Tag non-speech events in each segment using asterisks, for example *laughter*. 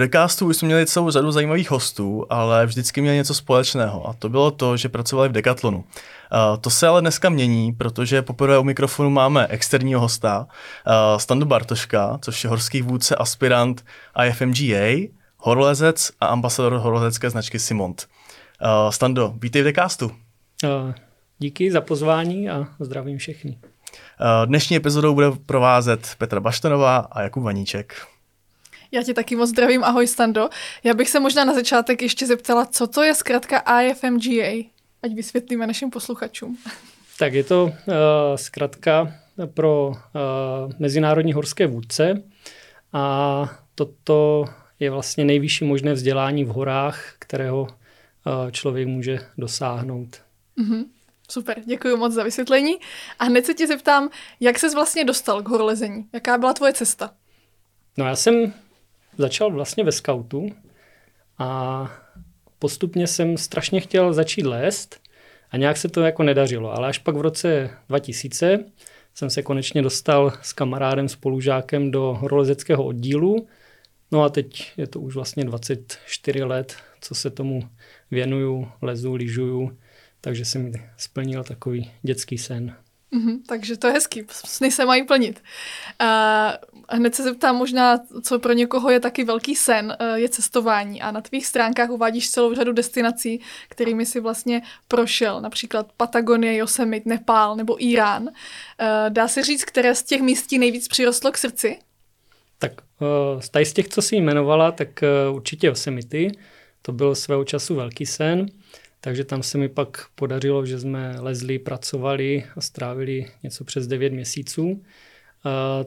Decastu už jsme měli celou řadu zajímavých hostů, ale vždycky měli něco společného a to bylo to, že pracovali v Decathlonu. Uh, to se ale dneska mění, protože poprvé u mikrofonu máme externího hosta, uh, Standu Bartoška, což je horský vůdce, aspirant IFMGA, horolezec a ambasador horolezecké značky Simont. Uh, Stando, vítej v Decastu. Uh, díky za pozvání a zdravím všechny. Dnešní epizodou bude provázet Petra Baštanová a Jakub Vaníček. Já tě taky moc zdravím, ahoj Stando. Já bych se možná na začátek ještě zeptala, co to je zkrátka IFMGA, ať vysvětlíme našim posluchačům. Tak je to uh, zkrátka pro uh, mezinárodní horské vůdce a toto je vlastně nejvyšší možné vzdělání v horách, kterého uh, člověk může dosáhnout. Mm-hmm. Super, děkuji moc za vysvětlení. A hned se tě zeptám, jak ses vlastně dostal k horolezení? Jaká byla tvoje cesta? No já jsem začal vlastně ve skautu a postupně jsem strašně chtěl začít lézt a nějak se to jako nedařilo. Ale až pak v roce 2000 jsem se konečně dostal s kamarádem, spolužákem do horolezeckého oddílu. No a teď je to už vlastně 24 let, co se tomu věnuju, lezu, lyžuju, takže jsem splnil takový dětský sen. Mm-hmm, takže to je hezký, sny se mají plnit. A hned se zeptám možná, co pro někoho je taky velký sen, e, je cestování. A na tvých stránkách uvádíš celou řadu destinací, kterými si vlastně prošel, například Patagonie, Yosemite, Nepál nebo Irán. E, dá se říct, které z těch místí nejvíc přirostlo k srdci? Tak e, z těch, co jsi jmenovala, tak určitě Yosemite. To byl svého času velký sen. Takže tam se mi pak podařilo, že jsme lezli, pracovali a strávili něco přes 9 měsíců.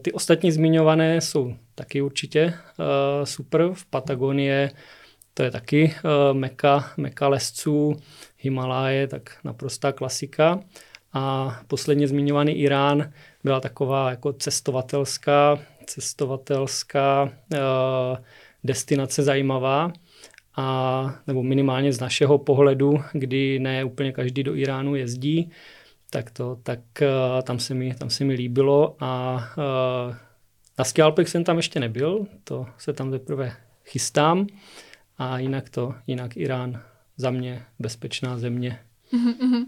Ty ostatní zmiňované jsou taky určitě super. V Patagonie to je taky meka, meka lesců, Himaláje, tak naprostá klasika. A posledně zmiňovaný Irán byla taková jako cestovatelská, cestovatelská destinace zajímavá a nebo minimálně z našeho pohledu, kdy ne úplně každý do Iránu jezdí, tak to, tak uh, tam se mi, tam se mi líbilo a uh, na Skialpech jsem tam ještě nebyl, to se tam teprve chystám a jinak to, jinak Irán za mě bezpečná země. Uh-huh.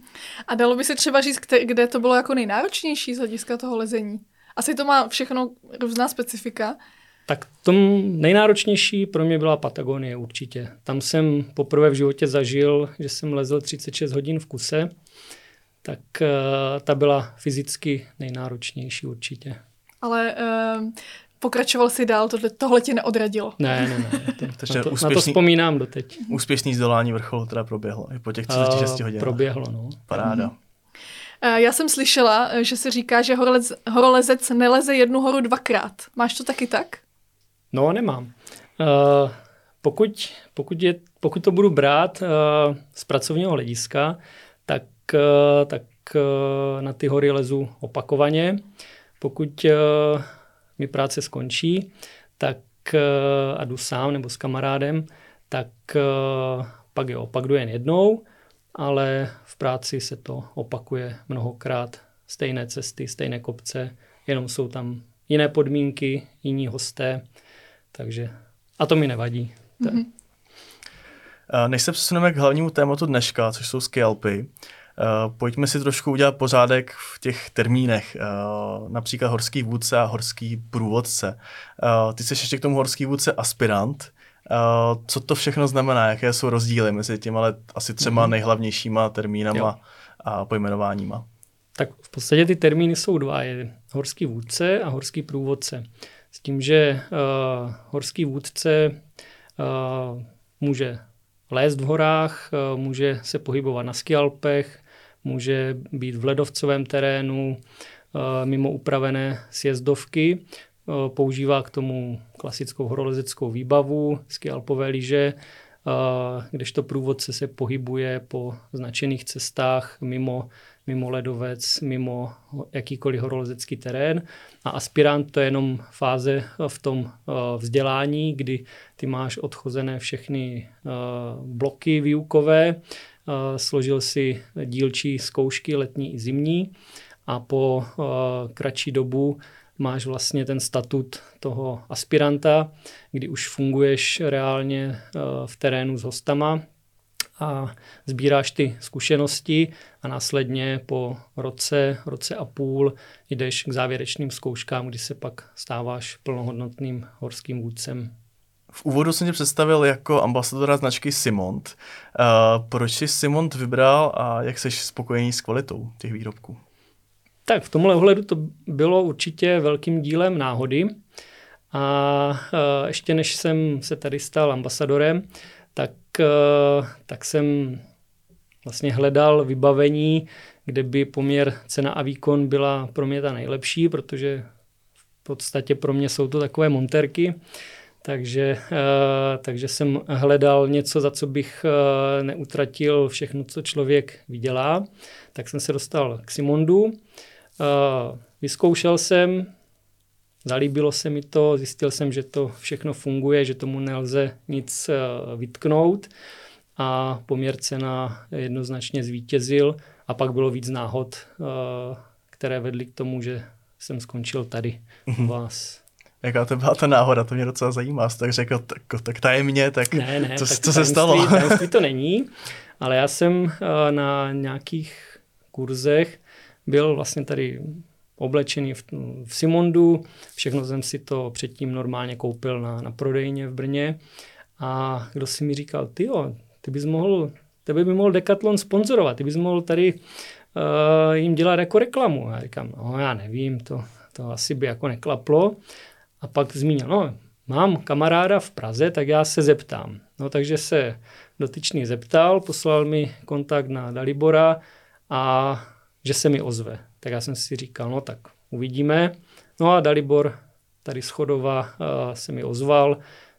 A dalo by se třeba říct, kde to bylo jako nejnáročnější z hlediska toho lezení? Asi to má všechno různá specifika. Tak tom nejnáročnější pro mě byla Patagonie určitě. Tam jsem poprvé v životě zažil, že jsem lezl 36 hodin v kuse, tak uh, ta byla fyzicky nejnáročnější určitě. Ale uh, pokračoval si dál, tohle, tohle tě neodradilo. Ne, ne, ne. *laughs* To, na, to, úspěšný, na to vzpomínám doteď. Úspěšný zdolání vrcholu teda proběhlo i po těch 36 hodinách. Proběhlo, no. Paráda. Mm. Já jsem slyšela, že se říká, že horolez, horolezec neleze jednu horu dvakrát. Máš to taky tak? No, nemám. Uh, pokud, pokud, je, pokud to budu brát uh, z pracovního hlediska, tak, uh, tak uh, na ty hory lezu opakovaně. Pokud uh, mi práce skončí, tak uh, a jdu sám nebo s kamarádem, tak uh, pak je opak jen jednou, ale v práci se to opakuje mnohokrát. Stejné cesty, stejné kopce, jenom jsou tam jiné podmínky, jiní hosté takže a to mi nevadí. Mm-hmm. Než se přesuneme k hlavnímu tématu dneška, což jsou skialpy, Uh, pojďme si trošku udělat pořádek v těch termínech, uh, například horský vůdce a horský průvodce. Uh, ty jsi ještě k tomu horský vůdce aspirant. Co to všechno znamená, jaké jsou rozdíly mezi těmi ale asi třema mm-hmm. nejhlavnějšíma termínama jo. a pojmenováníma? Tak v podstatě ty termíny jsou dva, je horský vůdce a horský průvodce. S tím, že uh, horský vůdce uh, může lézt v horách, uh, může se pohybovat na skialpech, může být v ledovcovém terénu, uh, mimo upravené sjezdovky, uh, používá k tomu klasickou horolezeckou výbavu, skialpové lyže, kdežto průvodce se pohybuje po značených cestách mimo mimo ledovec, mimo jakýkoliv horolezecký terén. A aspirant to je jenom fáze v tom eh, vzdělání, kdy ty máš odchozené všechny eh, bloky výukové, eh, složil si dílčí zkoušky letní i zimní. A po kratší dobu máš vlastně ten statut toho aspiranta, kdy už funguješ reálně v terénu s hostama, a sbíráš ty zkušenosti a následně po roce, roce a půl jdeš k závěrečným zkouškám, kdy se pak stáváš plnohodnotným horským vůdcem. V úvodu jsem tě představil jako ambasadora značky Simont. Uh, proč jsi Simont vybral a jak jsi spokojený s kvalitou těch výrobků? Tak v tomhle ohledu to bylo určitě velkým dílem náhody. A uh, ještě než jsem se tady stal ambasadorem, tak, uh, tak jsem vlastně hledal vybavení, kde by poměr cena a výkon byla pro mě ta nejlepší, protože v podstatě pro mě jsou to takové monterky. Takže, uh, takže jsem hledal něco, za co bych uh, neutratil všechno, co člověk vydělá. Tak jsem se dostal k Simondu. Vyzkoušel jsem, zalíbilo se mi to, zjistil jsem, že to všechno funguje, že tomu nelze nic vytknout a poměr cena jednoznačně zvítězil a pak bylo víc náhod, které vedly k tomu, že jsem skončil tady u mhm. vás. Jaká to byla ta náhoda, to mě docela zajímá. Jsi tak řekl, tak, tak tajemně, tak ne, ne, co, tak co se stalo? Tajemství to *laughs* není, ale já jsem eh, na nějakých kurzech byl vlastně tady oblečený v, v Simondu, všechno jsem si to předtím normálně koupil na, na prodejně v Brně a kdo si mi říkal, ty jo, ty bys mohl, tebe by mohl Decathlon sponzorovat, ty bys mohl tady uh, jim dělat jako reklamu. A já říkám, no já nevím, to, to asi by jako neklaplo. A pak zmínil, no, mám kamaráda v Praze, tak já se zeptám. No takže se dotyčný zeptal, poslal mi kontakt na Dalibora a že se mi ozve. Tak já jsem si říkal, no tak uvidíme. No a Dalibor tady z Chodova uh, se mi ozval,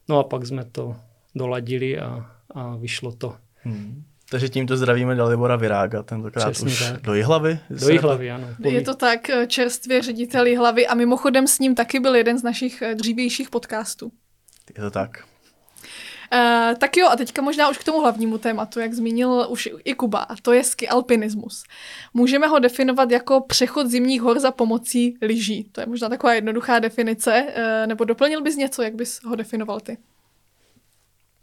no a pak jsme to doladili a, a vyšlo to. Hmm. Takže tímto zdravíme Dalibora Virága, tentokrát Přesně už tak. do Jihlavy. Do Jihlavy, ano. Je to tak, eh, čerstvě ředitel Jihlavy a mimochodem s ním taky byl jeden z našich eh, dřívějších podcastů. Je to tak. Uh, tak jo, a teďka možná už k tomu hlavnímu tématu, jak zmínil už i Kuba, a to je ski alpinismus. Můžeme ho definovat jako přechod zimních hor za pomocí lyží. To je možná taková jednoduchá definice, uh, nebo doplnil bys něco, jak bys ho definoval ty?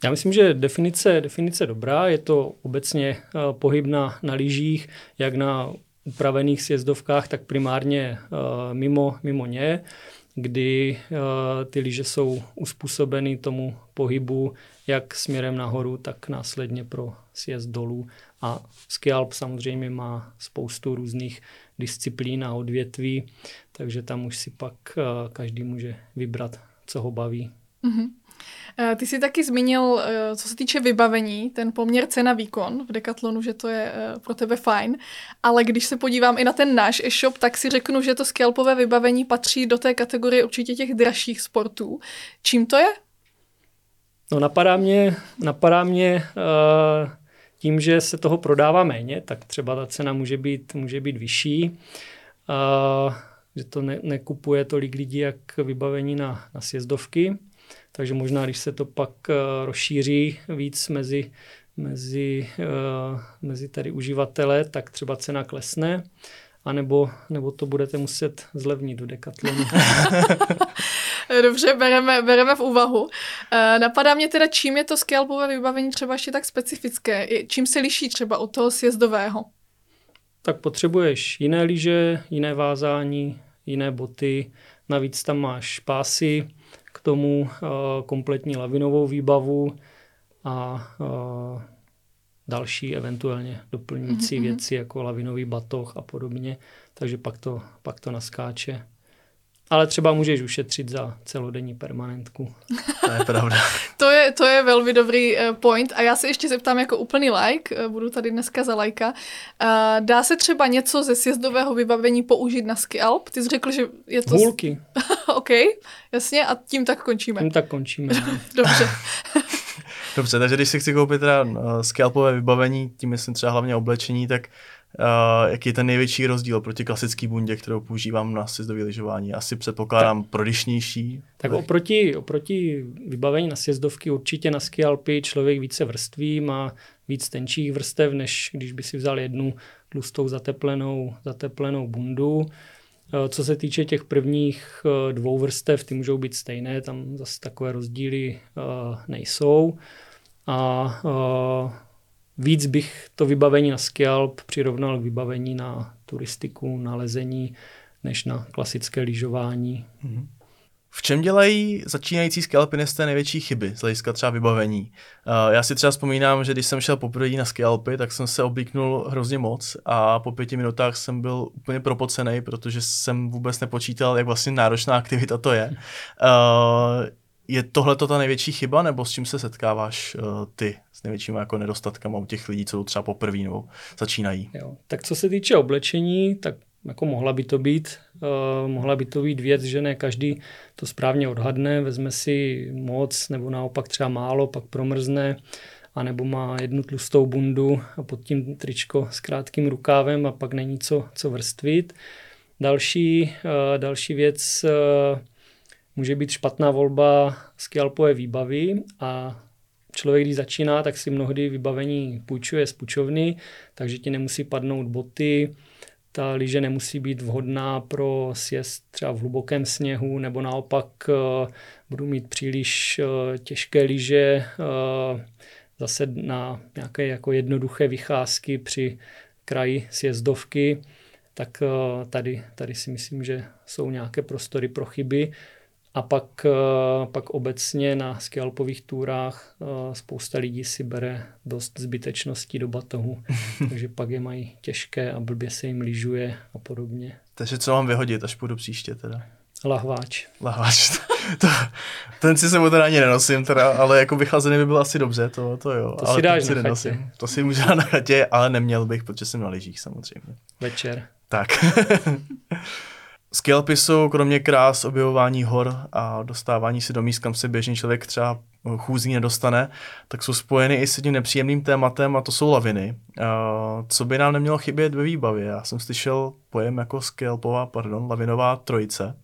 Já myslím, že definice, definice dobrá, je to obecně uh, pohyb na, na lyžích, jak na upravených sjezdovkách, tak primárně uh, mimo, mimo ně, kdy uh, ty lyže jsou uspůsobeny tomu pohybu jak směrem nahoru, tak následně pro sjezd dolů. A ski alp samozřejmě má spoustu různých disciplín a odvětví, takže tam už si pak uh, každý může vybrat, co ho baví. Mm-hmm. Eh, ty jsi taky zmínil, eh, co se týče vybavení, ten poměr cena-výkon v Decathlonu, že to je eh, pro tebe fajn, ale když se podívám i na ten náš e-shop, tak si řeknu, že to scalpové vybavení patří do té kategorie určitě těch dražších sportů. Čím to je? No napadá mě, napadá mě tím, že se toho prodává méně, tak třeba ta cena může být, může být vyšší. Že to ne, nekupuje tolik lidí, jak vybavení na, na sjezdovky. Takže možná, když se to pak uh, rozšíří víc mezi, mezi, uh, mezi tady uživatele, tak třeba cena klesne, anebo, nebo to budete muset zlevnit do Decathlonu. *laughs* Dobře, bereme, bereme v úvahu. Uh, napadá mě teda, čím je to scalpové vybavení třeba ještě tak specifické? Čím se liší třeba od toho sjezdového? Tak potřebuješ jiné lyže, jiné vázání, jiné boty, navíc tam máš pásy, tomu eh, kompletní lavinovou výbavu a eh, další eventuálně doplňující mm-hmm. věci jako lavinový batoh a podobně, takže pak to, pak to naskáče. Ale třeba můžeš ušetřit za celodenní permanentku. To je pravda. *laughs* to, je, to je velmi dobrý uh, point. A já se ještě zeptám jako úplný like, uh, budu tady dneska za lajka. Uh, dá se třeba něco ze sjezdového vybavení použít na ski alp? Ty jsi řekl, že je to... Hůlky. *laughs* OK, jasně, a tím tak končíme. Tím tak končíme. *laughs* Dobře. Dobře, takže když si chci koupit teda uh, scalpové vybavení, tím myslím třeba hlavně oblečení, tak Uh, jaký je ten největší rozdíl proti klasický bundě, kterou používám na sjezdové lyžování? Asi předpokládám tak, prodyšnější. Tak oproti, oproti vybavení na sjezdovky určitě na ski Alpy člověk více vrství, má víc tenčích vrstev, než když by si vzal jednu tlustou zateplenou, zateplenou bundu. Co se týče těch prvních dvou vrstev, ty můžou být stejné, tam zase takové rozdíly nejsou. A víc bych to vybavení na skialp přirovnal k vybavení na turistiku, na lezení, než na klasické lyžování. Mm-hmm. V čem dělají začínající skialpinisté největší chyby z hlediska třeba vybavení? Uh, já si třeba vzpomínám, že když jsem šel poprvé na skialpy, tak jsem se oblíknul hrozně moc a po pěti minutách jsem byl úplně propocený, protože jsem vůbec nepočítal, jak vlastně náročná *laughs* aktivita to je. Uh, je tohle to ta největší chyba, nebo s čím se setkáváš uh, ty s největšími jako nedostatkama u těch lidí, co třeba poprvé nebo začínají? Jo. Tak co se týče oblečení, tak jako mohla by to být, uh, mohla by to být věc, že ne každý to správně odhadne, vezme si moc nebo naopak třeba málo, pak promrzne, anebo má jednu tlustou bundu a pod tím tričko s krátkým rukávem a pak není co, co vrstvit. Další, uh, další věc uh, může být špatná volba skialpové výbavy a člověk, když začíná, tak si mnohdy vybavení půjčuje z půjčovny, takže ti nemusí padnout boty, ta lyže nemusí být vhodná pro sjezd třeba v hlubokém sněhu, nebo naopak uh, budu mít příliš uh, těžké lyže uh, zase na nějaké jako jednoduché vycházky při kraji sjezdovky, tak tady, tady si myslím, že jsou nějaké prostory pro chyby. A pak, eh, pak obecně na skialpových túrách eh, spousta lidí si bere dost zbytečností do batohu, *laughs* takže pak je mají těžké a blbě se jim lyžuje a podobně. Takže co mám vyhodit, až půjdu příště teda? Lahváč. Lahváč. *laughs* to, ten si mu teda ani nenosím, teda, ale jako vychlazený by byl asi dobře, to, to jo. To ale si dáš na nenosím. chatě. To si můžu na chatě, ale neměl bych, protože jsem na lyžích samozřejmě. Večer. Tak. *laughs* Jsou kromě krás objevování hor a dostávání se do míst, kam se běžný člověk třeba chůzí nedostane, tak jsou spojeny i s tím nepříjemným tématem a to jsou laviny. Co by nám nemělo chybět ve výbavě? Já jsem slyšel pojem jako scalpová, pardon, lavinová trojice.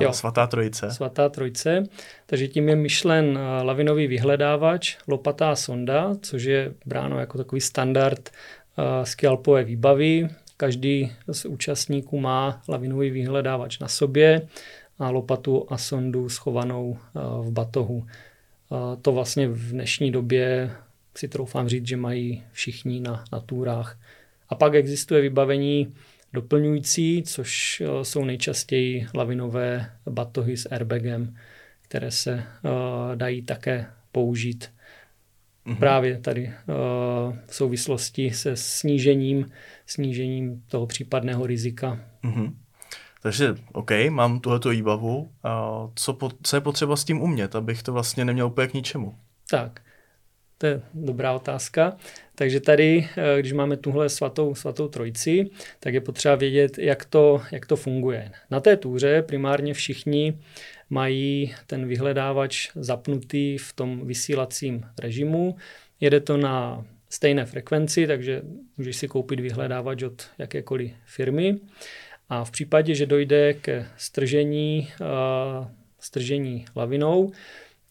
Jo, svatá trojice. Svatá trojice. Takže tím je myšlen lavinový vyhledávač, lopatá sonda, což je bráno jako takový standard scalpové výbavy. Každý z účastníků má lavinový vyhledávač na sobě a lopatu a sondu schovanou eh, v batohu. To vlastně v dnešní době si troufám říct, že mají všichni na, na túrách. A pak existuje vybavení doplňující, což eh, jsou nejčastěji lavinové batohy s airbagem, které se dají také použít mm-hmm. právě tady uh, v souvislosti se snížením, snížením toho případného rizika. Mm-hmm. Takže OK, mám tuhleto výbavu. A co, po, co je potřeba s tím umět, abych to vlastně neměl úplně k ničemu? Tak, to je dobrá otázka. Takže tady, eh, když máme tuhle svatou, svatou trojici, tak je potřeba vědět, jak to, jak to funguje. Na té túře primárně všichni mají ten vyhledávač zapnutý v tom vysílacím režimu. Jede to na stejné frekvenci, takže můžeš si koupit vyhledávač od jakékoliv firmy. A v případě, že dojde ke stržení, uh, stržení lavinou,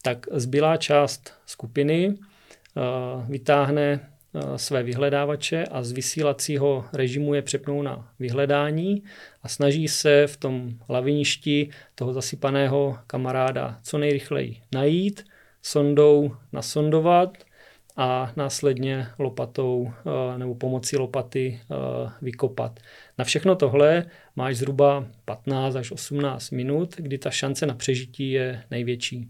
tak zbylá část skupiny uh, vytáhne své vyhledávače a z vysílacího režimu je přepnou na vyhledání a snaží se v tom laviništi toho zasypaného kamaráda co nejrychleji najít, sondou nasondovat a následně lopatou eh, nebo pomocí lopaty eh, vykopat. Na všechno tohle máš zhruba 15 až 18 minut, kdy ta šance na přežití je největší.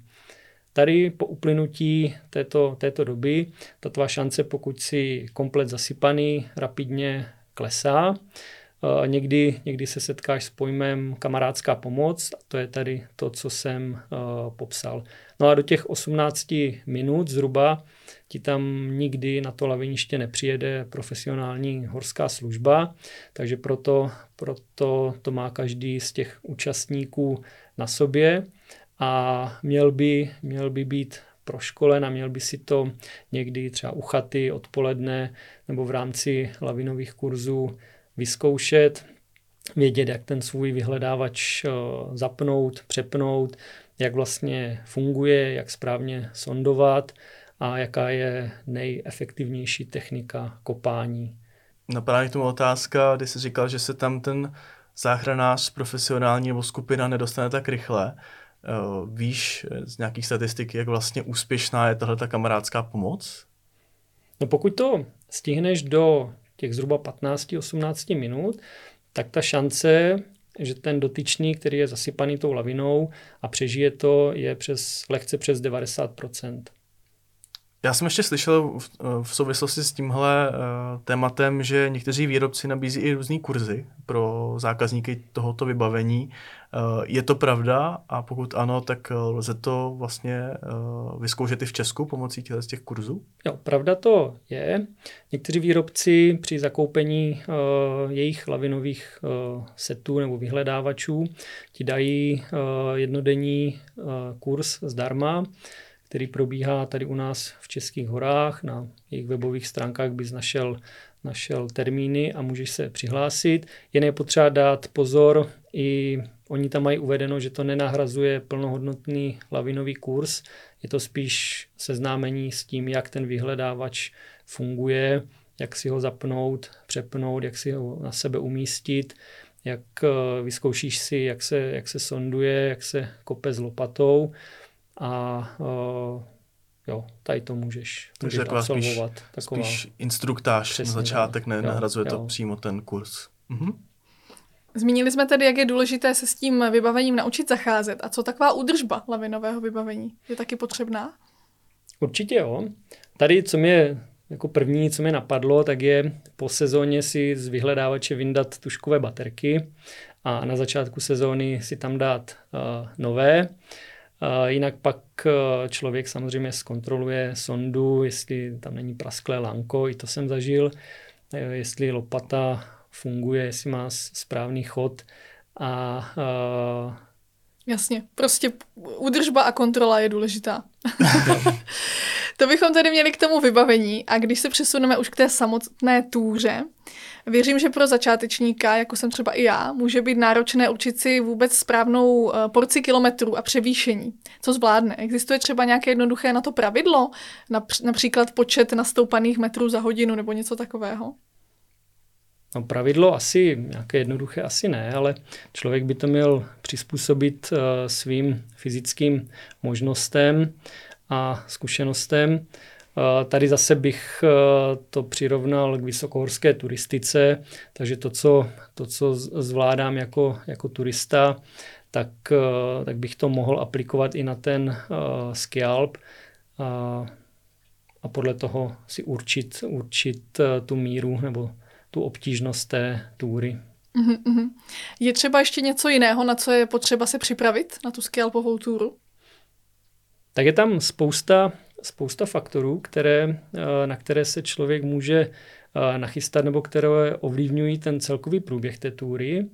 Tady po uplynutí této, této doby ta tvá šance, pokud si komplet zasypaný, rapidně klesá. Eh, někdy, někdy se setkáš s pojmem kamarádská pomoc, a to je tady to, co jsem uh, popsal. No a do těch 18 minut zhruba ti tam nikdy na to laviniště nepřijede profesionální horská služba, takže proto, proto to má každý z těch účastníků na sobě a měl by, měl by být proškolen a měl by si to někdy třeba u chaty odpoledne nebo v rámci lavinových kurzů vyzkoušet, vědět, jak ten svůj vyhledávač eh, zapnout, přepnout, jak vlastně funguje, jak správně sondovat a jaká je nejefektivnější technika kopání. No právě k tomu otázka, kdy jsi říkal, že se tam ten záchranář profesionální nebo skupina nedostane tak rychle. Uh, víš z nějakých statistik, jak vlastně úspěšná je tahle kamarádská pomoc? No pokud to stihneš do těch zhruba 15-18 minut, tak ta šance, že ten dotyčný, který je zasypaný tou lavinou a přežije to, je přes lehce přes 90%. Já jsem ještě slyšel v, v souvislosti s tímhle uh, tématem, že někteří výrobci nabízí i různé kurzy pro zákazníky tohoto vybavení. Uh, je to pravda a pokud ano, tak lze to vlastně uh, vyzkoušet i v Česku pomocí těch, těch kurzů? Jo, pravda to je. Někteří výrobci při zakoupení jejich lavinových setů nebo vyhledávačů ti dají jednodenní kurz zdarma který probíhá tady u nás v Českých horách. Na jejich webových stránkách bys našel, našel termíny a můžeš se přihlásit. Jen je potřeba dát pozor, i oni tam mají uvedeno, že to nenahrazuje plnohodnotný lavinový kurz, je to spíš seznámení s tím, jak ten vyhledávač funguje, jak si ho zapnout, přepnout, jak si ho na sebe umístit, jak eh, vyzkoušíš si, jak se, jak se sonduje, jak se kope s lopatou a uh, jo, tady to můžeš, Takže můžeš absolvovat. Spíš, taková, spíš instruktáž na začátek, ne, nahrazuje to přímo ten kurz. Mhm. Zmínili jsme tedy, jak je důležité se s tím vybavením naučit zacházet. A co taková údržba lavinového vybavení? Je taky potřebná? Určitě jo. Tady, co mě jako první, co mě napadlo, tak je po sezóně si z vyhledávače vyndat tuškové baterky a na začátku sezóny si tam dát uh, nové. Jinak pak eh, člověk samozřejmě zkontroluje sondu, jestli tam není prasklé lanko, i to jsem zažil, eh, jestli lopata funguje, jestli má správný chod a uh... Jasně, prostě údržba a kontrola je důležitá. *laughs* to bychom tedy měli k tomu vybavení a když se přesuneme už k té samotné túře, Věřím, že pro začátečníka, jako jsem třeba i já, může být náročné určit si vůbec správnou eh, porci kilometrů a převýšení. Co zvládne? Existuje třeba nějaké jednoduché na to pravidlo? Například počet nastoupaných metrů za hodinu nebo něco takového? No pravidlo asi, nějaké jednoduché asi ne, ale člověk by to měl přizpůsobit uh, svým fyzickým možnostem a zkušenostem. Tady zase bych eh, to přirovnal k vysokohorské turistice, takže to, co, to, co zvládám jako, jako turista, tak, eh, tak bych to mohl aplikovat i na ten uh, skialp a, a podle toho si určit, určit tu míru nebo tu obtížnost té túry. Uh-huh. Je třeba ještě něco jiného, na co je potřeba se připravit na tu skialpovou túru? Tak je tam spousta spousta faktorů, které, eh, na které se člověk může eh, nachystat nebo které ovlivňují ten celkový průběh té tury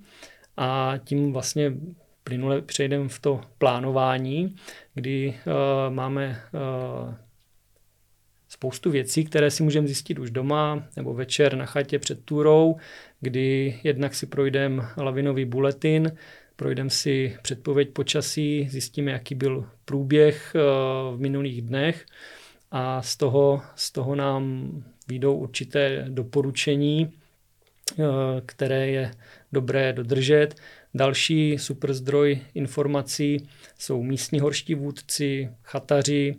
a tím vlastně plynule přejdeme v to plánování, kdy uh, máme spoustu věcí, které si můžeme zjistit už doma nebo večer na chatě před turou, kdy jednak si projdeme lavinový buletin, projdeme si předpověď počasí, zjistíme, jaký byl průběh eh, v minulých dnech a z toho, z toho nám výjdou určité doporučení, eh, které je dobré dodržet. Další super zdroj informací jsou místní horští vůdci, chataři,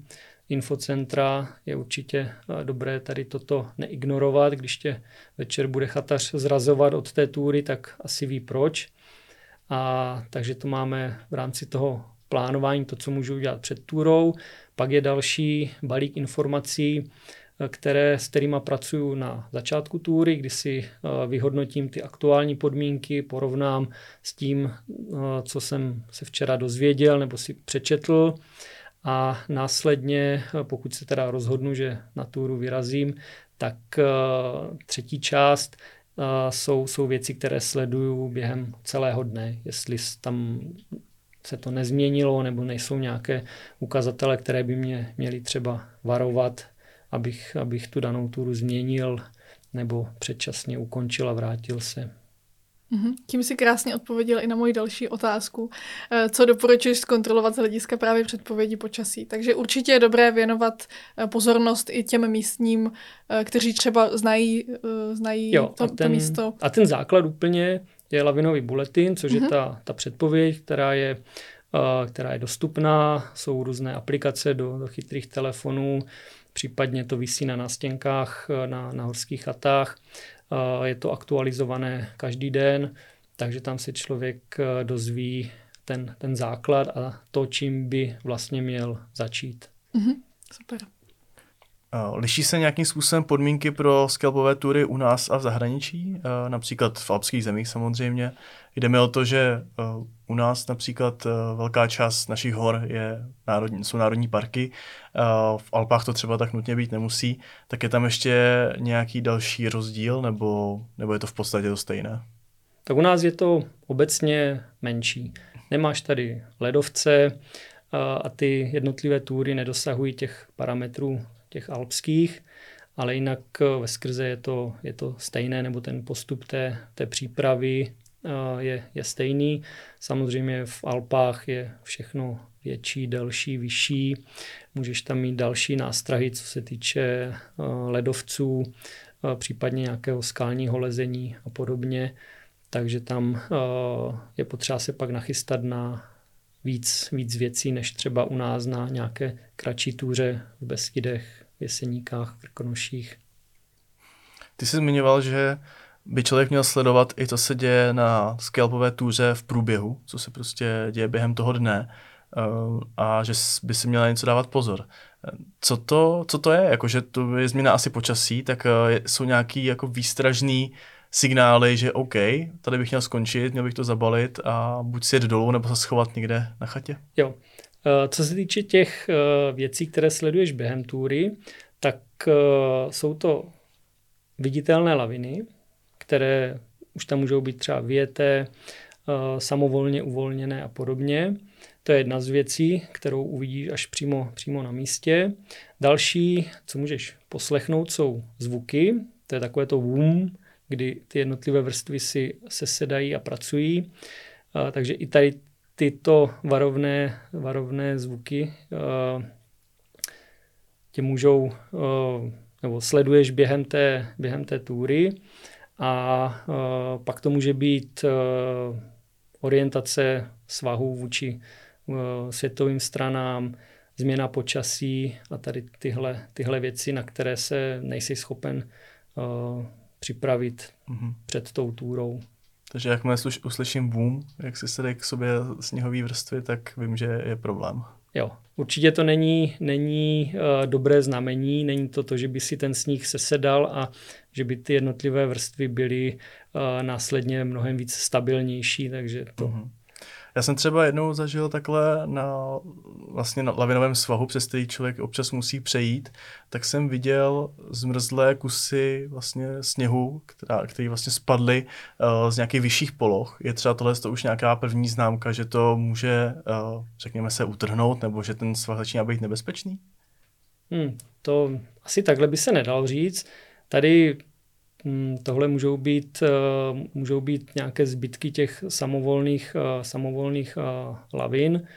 infocentra. Je určitě eh, dobré tady toto neignorovat. Když tě večer bude chatař zrazovat od té túry, tak asi ví proč. A takže to máme v rámci toho plánování, to, co můžu udělat před turou. Pak je další balík informací, které, s kterými pracuju na začátku túry, kdy si eh, vyhodnotím ty aktuální podmínky, porovnám s tím, eh, co jsem se včera dozvěděl nebo si přečetl a následně, eh, pokud se teda rozhodnu, že na túru vyrazím, tak třetí část jsou, jsou věci, které sleduju během celého dne. Jestli tam se to nezměnilo nebo nejsou nějaké ukazatele, které by mě měly třeba varovat, abych, abych tu danou turu změnil nebo předčasně ukončil a vrátil se. Mhm. Tím si krásně odpověděl i na moji další otázku. Eh, co doporučuješ zkontrolovat z hlediska právě předpovědi počasí? Takže určitě je dobré věnovat eh, pozornost i těm místním, eh, kteří třeba znají, znají jo, to, a ten, to místo. A ten základ úplně je lavinový bulletin, což mm-hmm. je ta, ta předpověď, která je, která je dostupná. Jsou různé aplikace do, do chytrých telefonů, případně to vysí na nástěnkách na, na horských chatách. Uh, je to aktualizované každý den, takže tam se člověk dozví ten, ten základ a to, čím by vlastně měl začít. Mm-hmm. Super. Liší se nějakým způsobem podmínky pro skelpové tury u nás a v zahraničí? Například v alpských zemích samozřejmě. Jde mi o to, že u nás například velká část našich hor je národní, jsou národní parky. V Alpách to třeba tak nutně být nemusí. Tak je tam ještě nějaký další rozdíl nebo, nebo je to v podstatě to stejné? Tak u nás je to obecně menší. Nemáš tady ledovce a ty jednotlivé túry nedosahují těch parametrů těch alpských, ale jinak ve skrze je to, je to stejné, nebo ten postup té, té přípravy je, je stejný. Samozřejmě v Alpách je všechno větší, delší, vyšší. Můžeš tam mít další nástrahy, co se týče ledovců, případně nějakého skalního lezení a podobně. Takže tam je potřeba se pak nachystat na víc, víc věcí, než třeba u nás na nějaké kratší túře v Beskydech, v Jeseníkách, Krkonoších. Ty jsi zmiňoval, že by člověk měl sledovat i to, se děje na skelpové túře v průběhu, co se prostě děje během toho dne eh, a že by si měl něco dávat pozor. Co to, co to je? Jakože to je změna asi počasí, tak eh, jsou nějaký jako výstražný signály, že OK, tady bych měl skončit, měl bych to zabalit a buď si jet dolů, nebo se schovat někde na chatě. Jo. Eh, co se týče těch eh, věcí, které sleduješ během túry, tak eh, jsou to viditelné laviny, které už tam můžou být třeba věté, samovolně uvolněné a podobně. To je jedna z věcí, kterou uvidíš až přímo, přímo na místě. Další, co můžeš poslechnout, jsou zvuky. To je takové to vum, kdy ty jednotlivé vrstvy si sesedají a pracují. Takže i tady tyto varovné, varovné zvuky tě můžou, nebo sleduješ během té, během té túry a pak to může být orientace svahu vůči světovým stranám, změna počasí a tady tyhle, tyhle věci, na které se nejsi schopen připravit mm-hmm. před tou túrou. Takže jakmile uslyším boom, jak si se k sobě sněhový vrstvy, tak vím, že je problém. Jo, určitě to není, není uh, dobré znamení, není to to, že by si ten sníh sesedal a že by ty jednotlivé vrstvy byly uh, následně mnohem víc stabilnější, takže to, uh-huh. Já jsem třeba jednou zažil takhle na, vlastně na lavinovém svahu, přes který člověk občas musí přejít, tak jsem viděl zmrzlé kusy vlastně sněhu, která, které vlastně spadly uh, z nějakých vyšších poloh. Je třeba tohle to už nějaká první známka, že to může, uh, řekněme se, utrhnout, nebo že ten svah začíná být nebezpečný? Hmm, to asi takhle by se nedalo říct. Tady tohle můžou být, eh, můžou být nějaké zbytky těch samovolných, eh, samovolných eh, lavin,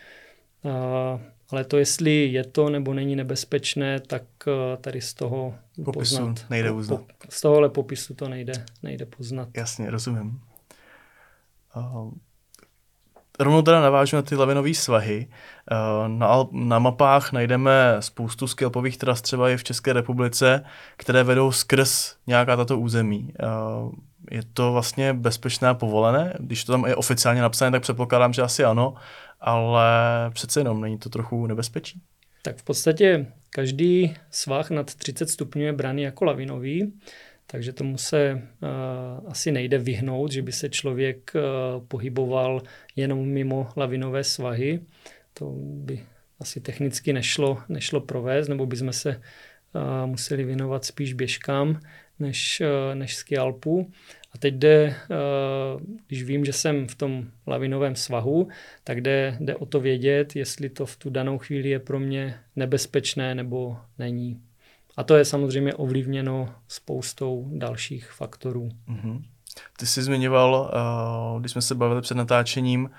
ale to, jestli je to nebo není nebezpečné, tak tady z toho popisu poznat, nejde uznat. Po, z tohohle popisu to nejde, nejde poznat. Jasně, rozumím. Uh, rovnou teda navážu na ty lavinové svahy. Eh, na, na mapách najdeme spoustu skelpových tras třeba i v České republice, které vedou skrz nějaká tato území. Eh, je to vlastně bezpečné a povolené? Když to tam je oficiálně napsané, tak předpokládám, že asi ano, ale přece jenom není to trochu nebezpečí? Tak v podstatě každý svah nad 30 stupňů je braný jako lavinový. Takže tomu se uh, asi nejde vyhnout, že by se člověk uh, pohyboval jenom mimo lavinové svahy. To by asi technicky nešlo, nešlo provést, nebo bychom se uh, museli věnovat spíš běžkám než, uh, než ski Alpu. A teď jde, když vím, že jsem v tom lavinovém svahu, tak jde, jde o to vědět, jestli to v tu danou chvíli je pro mě nebezpečné nebo není. A to je samozřejmě ovlivněno spoustou dalších faktorů. Mm-hmm. Ty jsi zmiňoval, uh, když jsme se bavili před natáčením,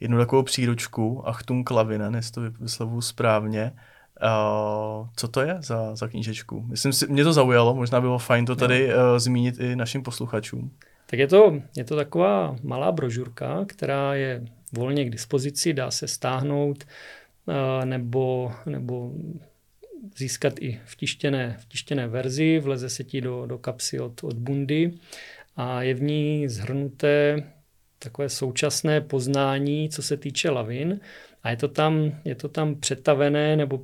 jednu takovou příručku, Achtung Klavinen, jestli to vyslovuju správně. Uh, co to je za, za knížečku? Myslím si, mě to zaujalo, možná bylo fajn to tady uh, zmínit i našim posluchačům. Tak je to, je to taková malá brožurka, která je volně k dispozici, dá se stáhnout nebo, nebo získat i v tištěné, v tištěné verzi, vleze se ti do, do kapsy od, od bundy a je v ní zhrnuté takové současné poznání, co se týče lavin. A je to tam, je to tam přetavené nebo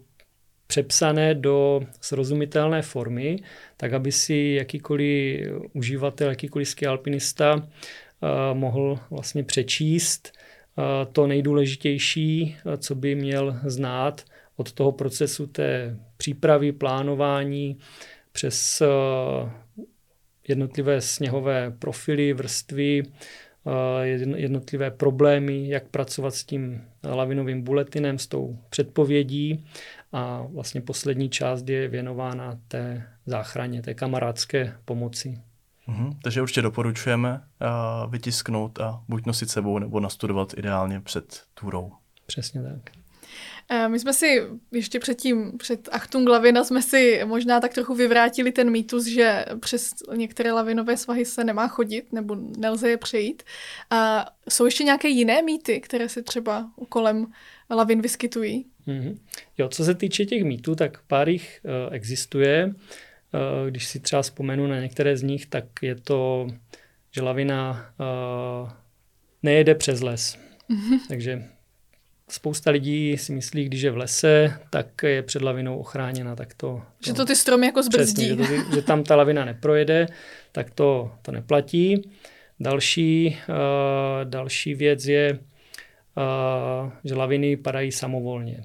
přepsané do srozumitelné formy, tak aby si jakýkoliv uživatel, jakýkoliv ski alpinista uh, mohl vlastně přečíst uh, to nejdůležitější, uh, co by měl znát od toho procesu té přípravy, plánování přes jednotlivé sněhové profily, vrstvy, jednotlivé problémy, jak pracovat s tím lavinovým buletinem, s tou předpovědí a vlastně poslední část je věnována té záchraně, té kamarádské pomoci. Mhm, takže určitě doporučujeme uh, vytisknout a buď nosit sebou nebo nastudovat ideálně před turou. Přesně tak. Eh, my jsme si ještě předtím, před Achtung Lavina, jsme si možná tak trochu vyvrátili ten mýtus, že přes některé lavinové svahy se nemá chodit nebo nelze je přejít. A jsou ještě nějaké jiné mýty, které se třeba kolem lavin vyskytují? Mm-hmm. Jo, co se týče těch mýtů, tak pár jich uh, existuje. Uh, když si třeba vzpomenu na některé z nich, tak je to, že lavina uh, nejede přes les. Mm-hmm. Takže spousta lidí si myslí, když je v lese, tak je před lavinou ochráněna. Tak to, že to ty stromy jako zbrzdí. Přesně, že, to, že tam ta lavina neprojede, tak to, to neplatí. Další, uh, další věc je, uh, že laviny padají samovolně.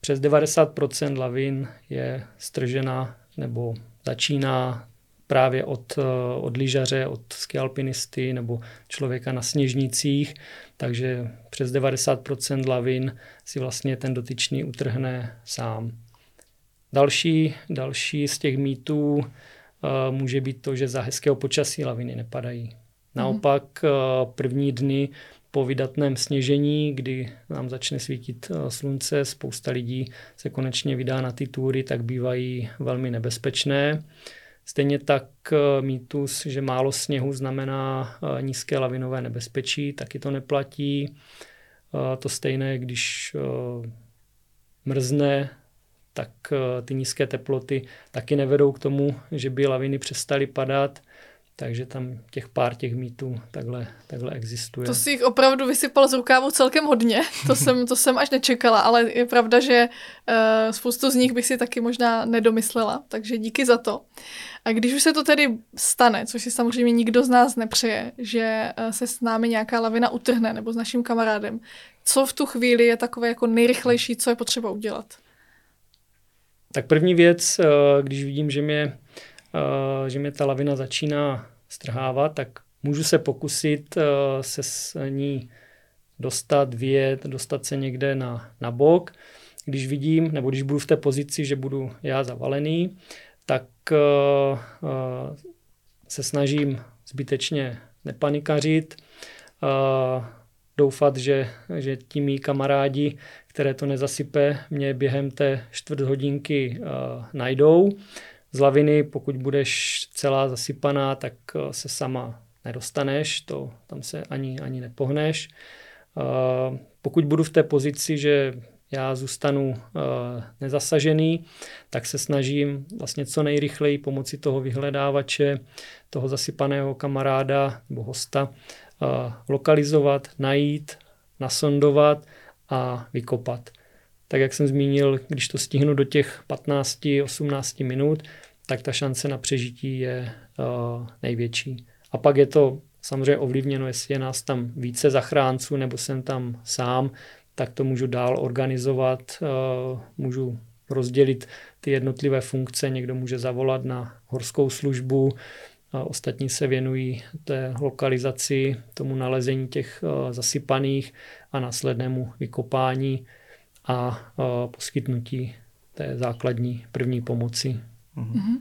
Přes 90% lavin je stržena nebo začíná právě od, eh, od lyžaře, od skialpinisty nebo člověka na sněžnicích, takže přes 90% lavin si vlastně ten dotyčný utrhne sám. Další, další z těch mýtů uh, může být to, že za hezkého počasí laviny nepadají. Naopak uh, první dny po vydatném sněžení, kdy nám začne svítit slunce, spousta lidí se konečně vydá na ty túry, tak bývají velmi nebezpečné. Stejně tak eh, mýtus, že málo sněhu znamená eh, nízké lavinové nebezpečí, taky to neplatí. Eh, to stejné, když mrzne, tak ty nízké teploty taky nevedou k tomu, že by laviny přestaly padat. Takže tam těch pár těch mýtů takhle, takhle existuje. To si jich opravdu vysypal z rukávu celkem hodně. To *laughs* jsem, to jsem až nečekala, ale je pravda, že uh, spoustu z nich bych si taky možná nedomyslela, takže díky za to. A když už se to tedy stane, což si samozřejmě nikdo z nás nepřeje, že uh, se s námi nějaká lavina utrhne nebo s naším kamarádem, co v tu chvíli je takové jako nejrychlejší, co je potřeba udělat? Tak první věc, uh, když vidím, že mě Eh, že mě ta lavina začíná strhávat, tak můžu se pokusit eh, se s ní dostat, vyjet, dostat se někde na, na bok. Když vidím, nebo když budu v té pozici, že budu já zavalený, tak uh, se snažím zbytečně nepanikařit, doufat, že, že ti mý kamarádi, které to nezasype, mě během té čtvrt hodinky najdou. Z laviny, pokud budeš celá zasypaná, tak eh, se sama nedostaneš, to tam se ani, ani nepohneš. Eh, pokud budu v té pozici, že já zůstanu eh, nezasažený, tak se snažím vlastně co nejrychleji pomocí toho vyhledávače, toho zasypaného kamaráda nebo hosta lokalizovat, najít, nasondovat a vykopat. Tak jak jsem zmínil, když to stihnu do těch 15-18 minut, tak ta šance na přežití je uh, největší. A pak je to samozřejmě ovlivněno, jestli je nás tam více zachránců nebo jsem tam sám, tak to můžu dál organizovat, uh, můžu rozdělit ty jednotlivé funkce, někdo může zavolat na horskou službu, ostatní se věnují té lokalizaci, tomu nalezení těch uh, zasypaných a následnému vykopání a poskytnutí té základní první pomoci. Mm-hmm.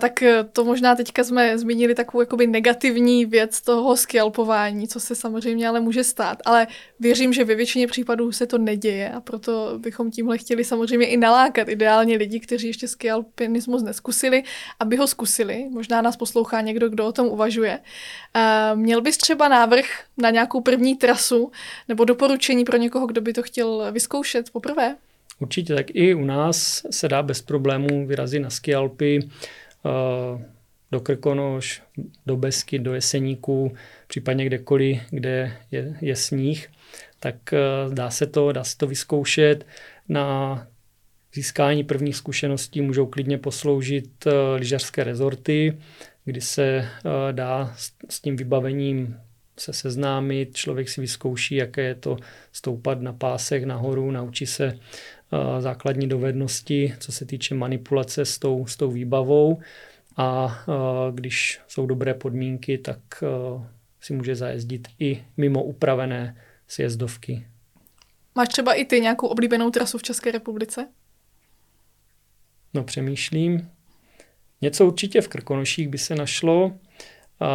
Tak eh, to možná teďka jsme zmínili takovou jakoby negativní věc toho skalpování, co se samozřejmě ale může stát. Ale věřím, že ve většině případů se to neděje a proto bychom tímhle chtěli samozřejmě i nalákat ideálně lidi, kteří ještě skalpinismus neskusili, aby ho zkusili. Možná nás poslouchá někdo, kdo o tom uvažuje. Měl bys třeba návrh na nějakou první trasu nebo doporučení pro někoho, kdo by to chtěl vyzkoušet poprvé? Určitě, tak i u nás se dá bez problémů vyrazit na ski Alpy, eh, do Krkonoš, do Besky, do Jeseníku, případně kdekoliv, kde je, je sníh, tak eh, dá se to, dá se to vyzkoušet. Na získání prvních zkušeností můžou klidně posloužit eh, lyžařské rezorty, kdy se dá s tím vybavením se seznámit, člověk si vyzkouší, jaké je to stoupat na pásech nahoru, naučí se základní dovednosti, co se týče manipulace s tou, s tou výbavou a když jsou dobré podmínky, tak si může zajezdit i mimo upravené sjezdovky. Máš třeba i ty nějakou oblíbenou trasu v České republice? No přemýšlím. Něco určitě v Krkonoších by se našlo. A,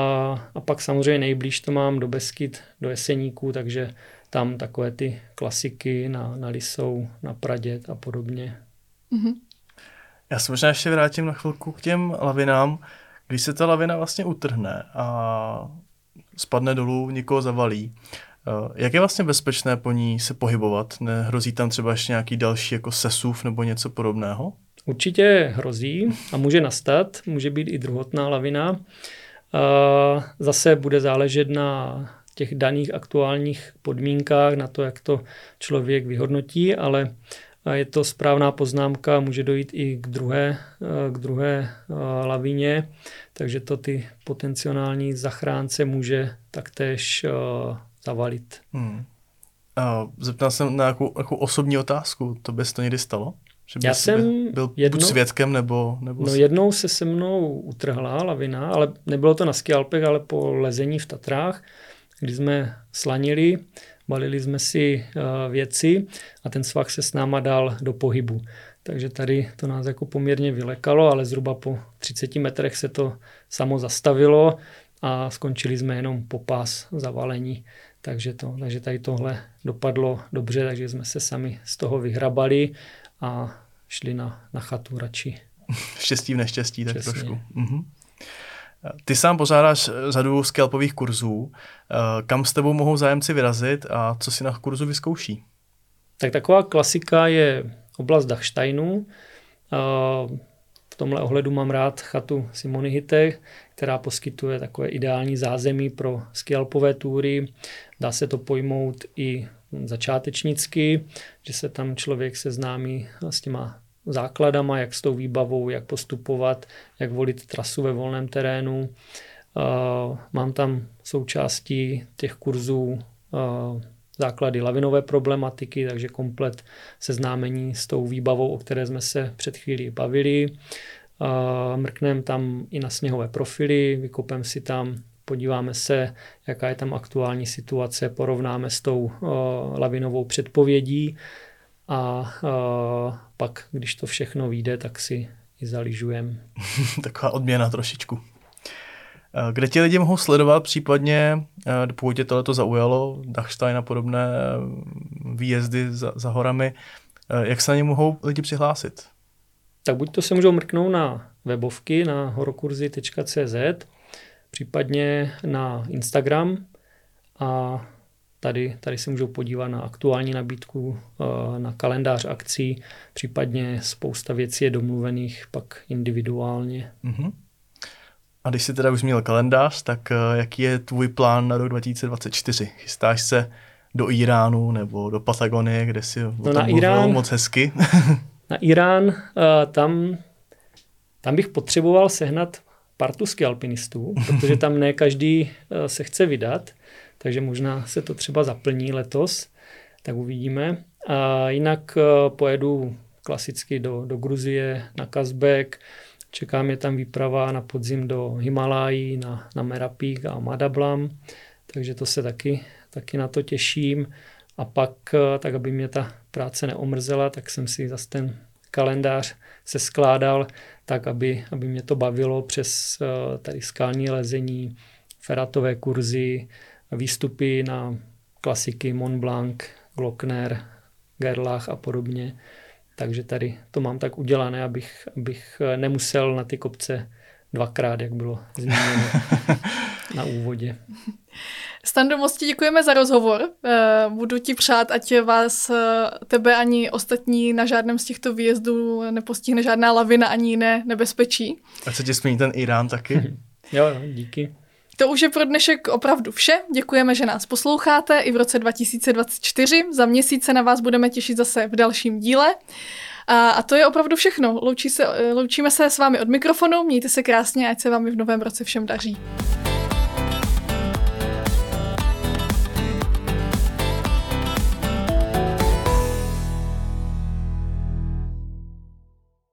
a pak samozřejmě nejblíž to mám do Beskyt, do Jeseníků, takže tam takové ty klasiky na, na Lisou, na Pradět a podobně. Mm-hmm. Já se možná ještě vrátím na chvilku k těm lavinám. Když se ta lavina vlastně utrhne a spadne dolů, někoho zavalí, eh, jak je vlastně bezpečné po ní se pohybovat? Nehrozí tam třeba ještě nějaký další jako sesuv nebo něco podobného? Určitě hrozí a může nastat, může být i druhotná lavina. Eh, zase bude záležet na těch daných aktuálních podmínkách, na to, jak to člověk vyhodnotí, ale je to správná poznámka, může dojít i k druhé, k druhé lavině, takže to ty potenciální zachránce může taktéž zavalit. Hmm. A zeptal jsem na nějakou, nějakou osobní otázku, to bys to někdy stalo? Že Já jsem byl jednou, buď svědkem nebo... nebo no jednou se se mnou utrhla lavina, ale nebylo to na ski Alpech, ale po lezení v Tatrách kdy jsme slanili, balili jsme si eh, věci a ten svah se s náma dal do pohybu. Takže tady to nás jako poměrně vylekalo, ale zhruba po 30 metrech se to samo zastavilo a skončili jsme jenom po pás zavalení. Takže, to, takže tady tohle dopadlo dobře, takže jsme se sami z toho vyhrabali a šli na, na chatu radši. *laughs* Štěstí v neštěstí, tak Přesně. trošku. Mhm. Ty sám pořádáš řadu scalpových kurzů. Eh, kam s tebou mohou zájemci vyrazit a co si na kurzu vyzkouší? Tak taková klasika je oblast Dachsteinu. Eh, v tomhle ohledu mám rád chatu Simony Hitek, která poskytuje takové ideální zázemí pro skialpové túry. Dá se to pojmout i začátečnicky, že se tam člověk seznámí s těma základama, jak s tou výbavou, jak postupovat, jak volit trasu ve volném terénu. Mám tam součástí těch kurzů základy lavinové problematiky, takže komplet seznámení s tou výbavou, o které jsme se před chvílí bavili. Mrkneme tam i na sněhové profily, vykopem si tam, podíváme se, jaká je tam aktuální situace, porovnáme s tou lavinovou předpovědí a pak, když to všechno vyjde, tak si i zaližujem. *laughs* Taková odměna trošičku. Kde ti lidi mohou sledovat, případně, pokud tě tohle zaujalo, Dachstein a podobné výjezdy za, za horami, jak se na ně mohou lidi přihlásit? Tak buď to se můžou mrknout na webovky na horokurzy.cz, případně na Instagram a Tady, tady se můžou podívat na aktuální nabídku, eh, na kalendář akcí, případně spousta věcí je domluvených pak individuálně. Mm-hmm. A když jsi teda už měl kalendář, tak eh, jaký je tvůj plán na rok 2024? Chystáš se do Iránu nebo do Patagonie, kde si no na Irán, moc hezky? *laughs* na Irán, eh, tam, tam bych potřeboval sehnat partusky alpinistů, protože tam ne každý se chce vydat takže možná se to třeba zaplní letos, tak uvidíme. A jinak eh, pojedu klasicky do, do Gruzie, na Kazbek, čeká mě tam výprava na podzim do Himalají, na, na Merapík a Madablam, takže to se taky, taky na to těším. A pak, eh, tak aby mě ta práce neomrzela, tak jsem si zase ten kalendář se skládal tak, aby, aby mě to bavilo přes uh, tady skalní lezení, feratové kurzy, výstupy na klasiky Mont Blanc, Glockner, Gerlach a podobně. Takže tady to mám tak udělané, abych, abych nemusel na ty kopce dvakrát, jak bylo zmíněno *laughs* na úvodě. Stando, moc ti děkujeme za rozhovor. Eh, budu ti přát, ať vás, eh, tebe ani ostatní na žádném z těchto výjezdů nepostihne žádná lavina ani jiné nebezpečí. A co ti smí ten Irán taky? *laughs* jo, jo, díky. To už je pro dnešek opravdu vše. Děkujeme, že nás posloucháte i v roce 2024. Za měsíc se na vás budeme těšit zase v dalším díle. A, a to je opravdu všechno. Loučí se, loučíme se s vámi od mikrofonu, mějte se krásně, ať se vám i v novém roce všem daří.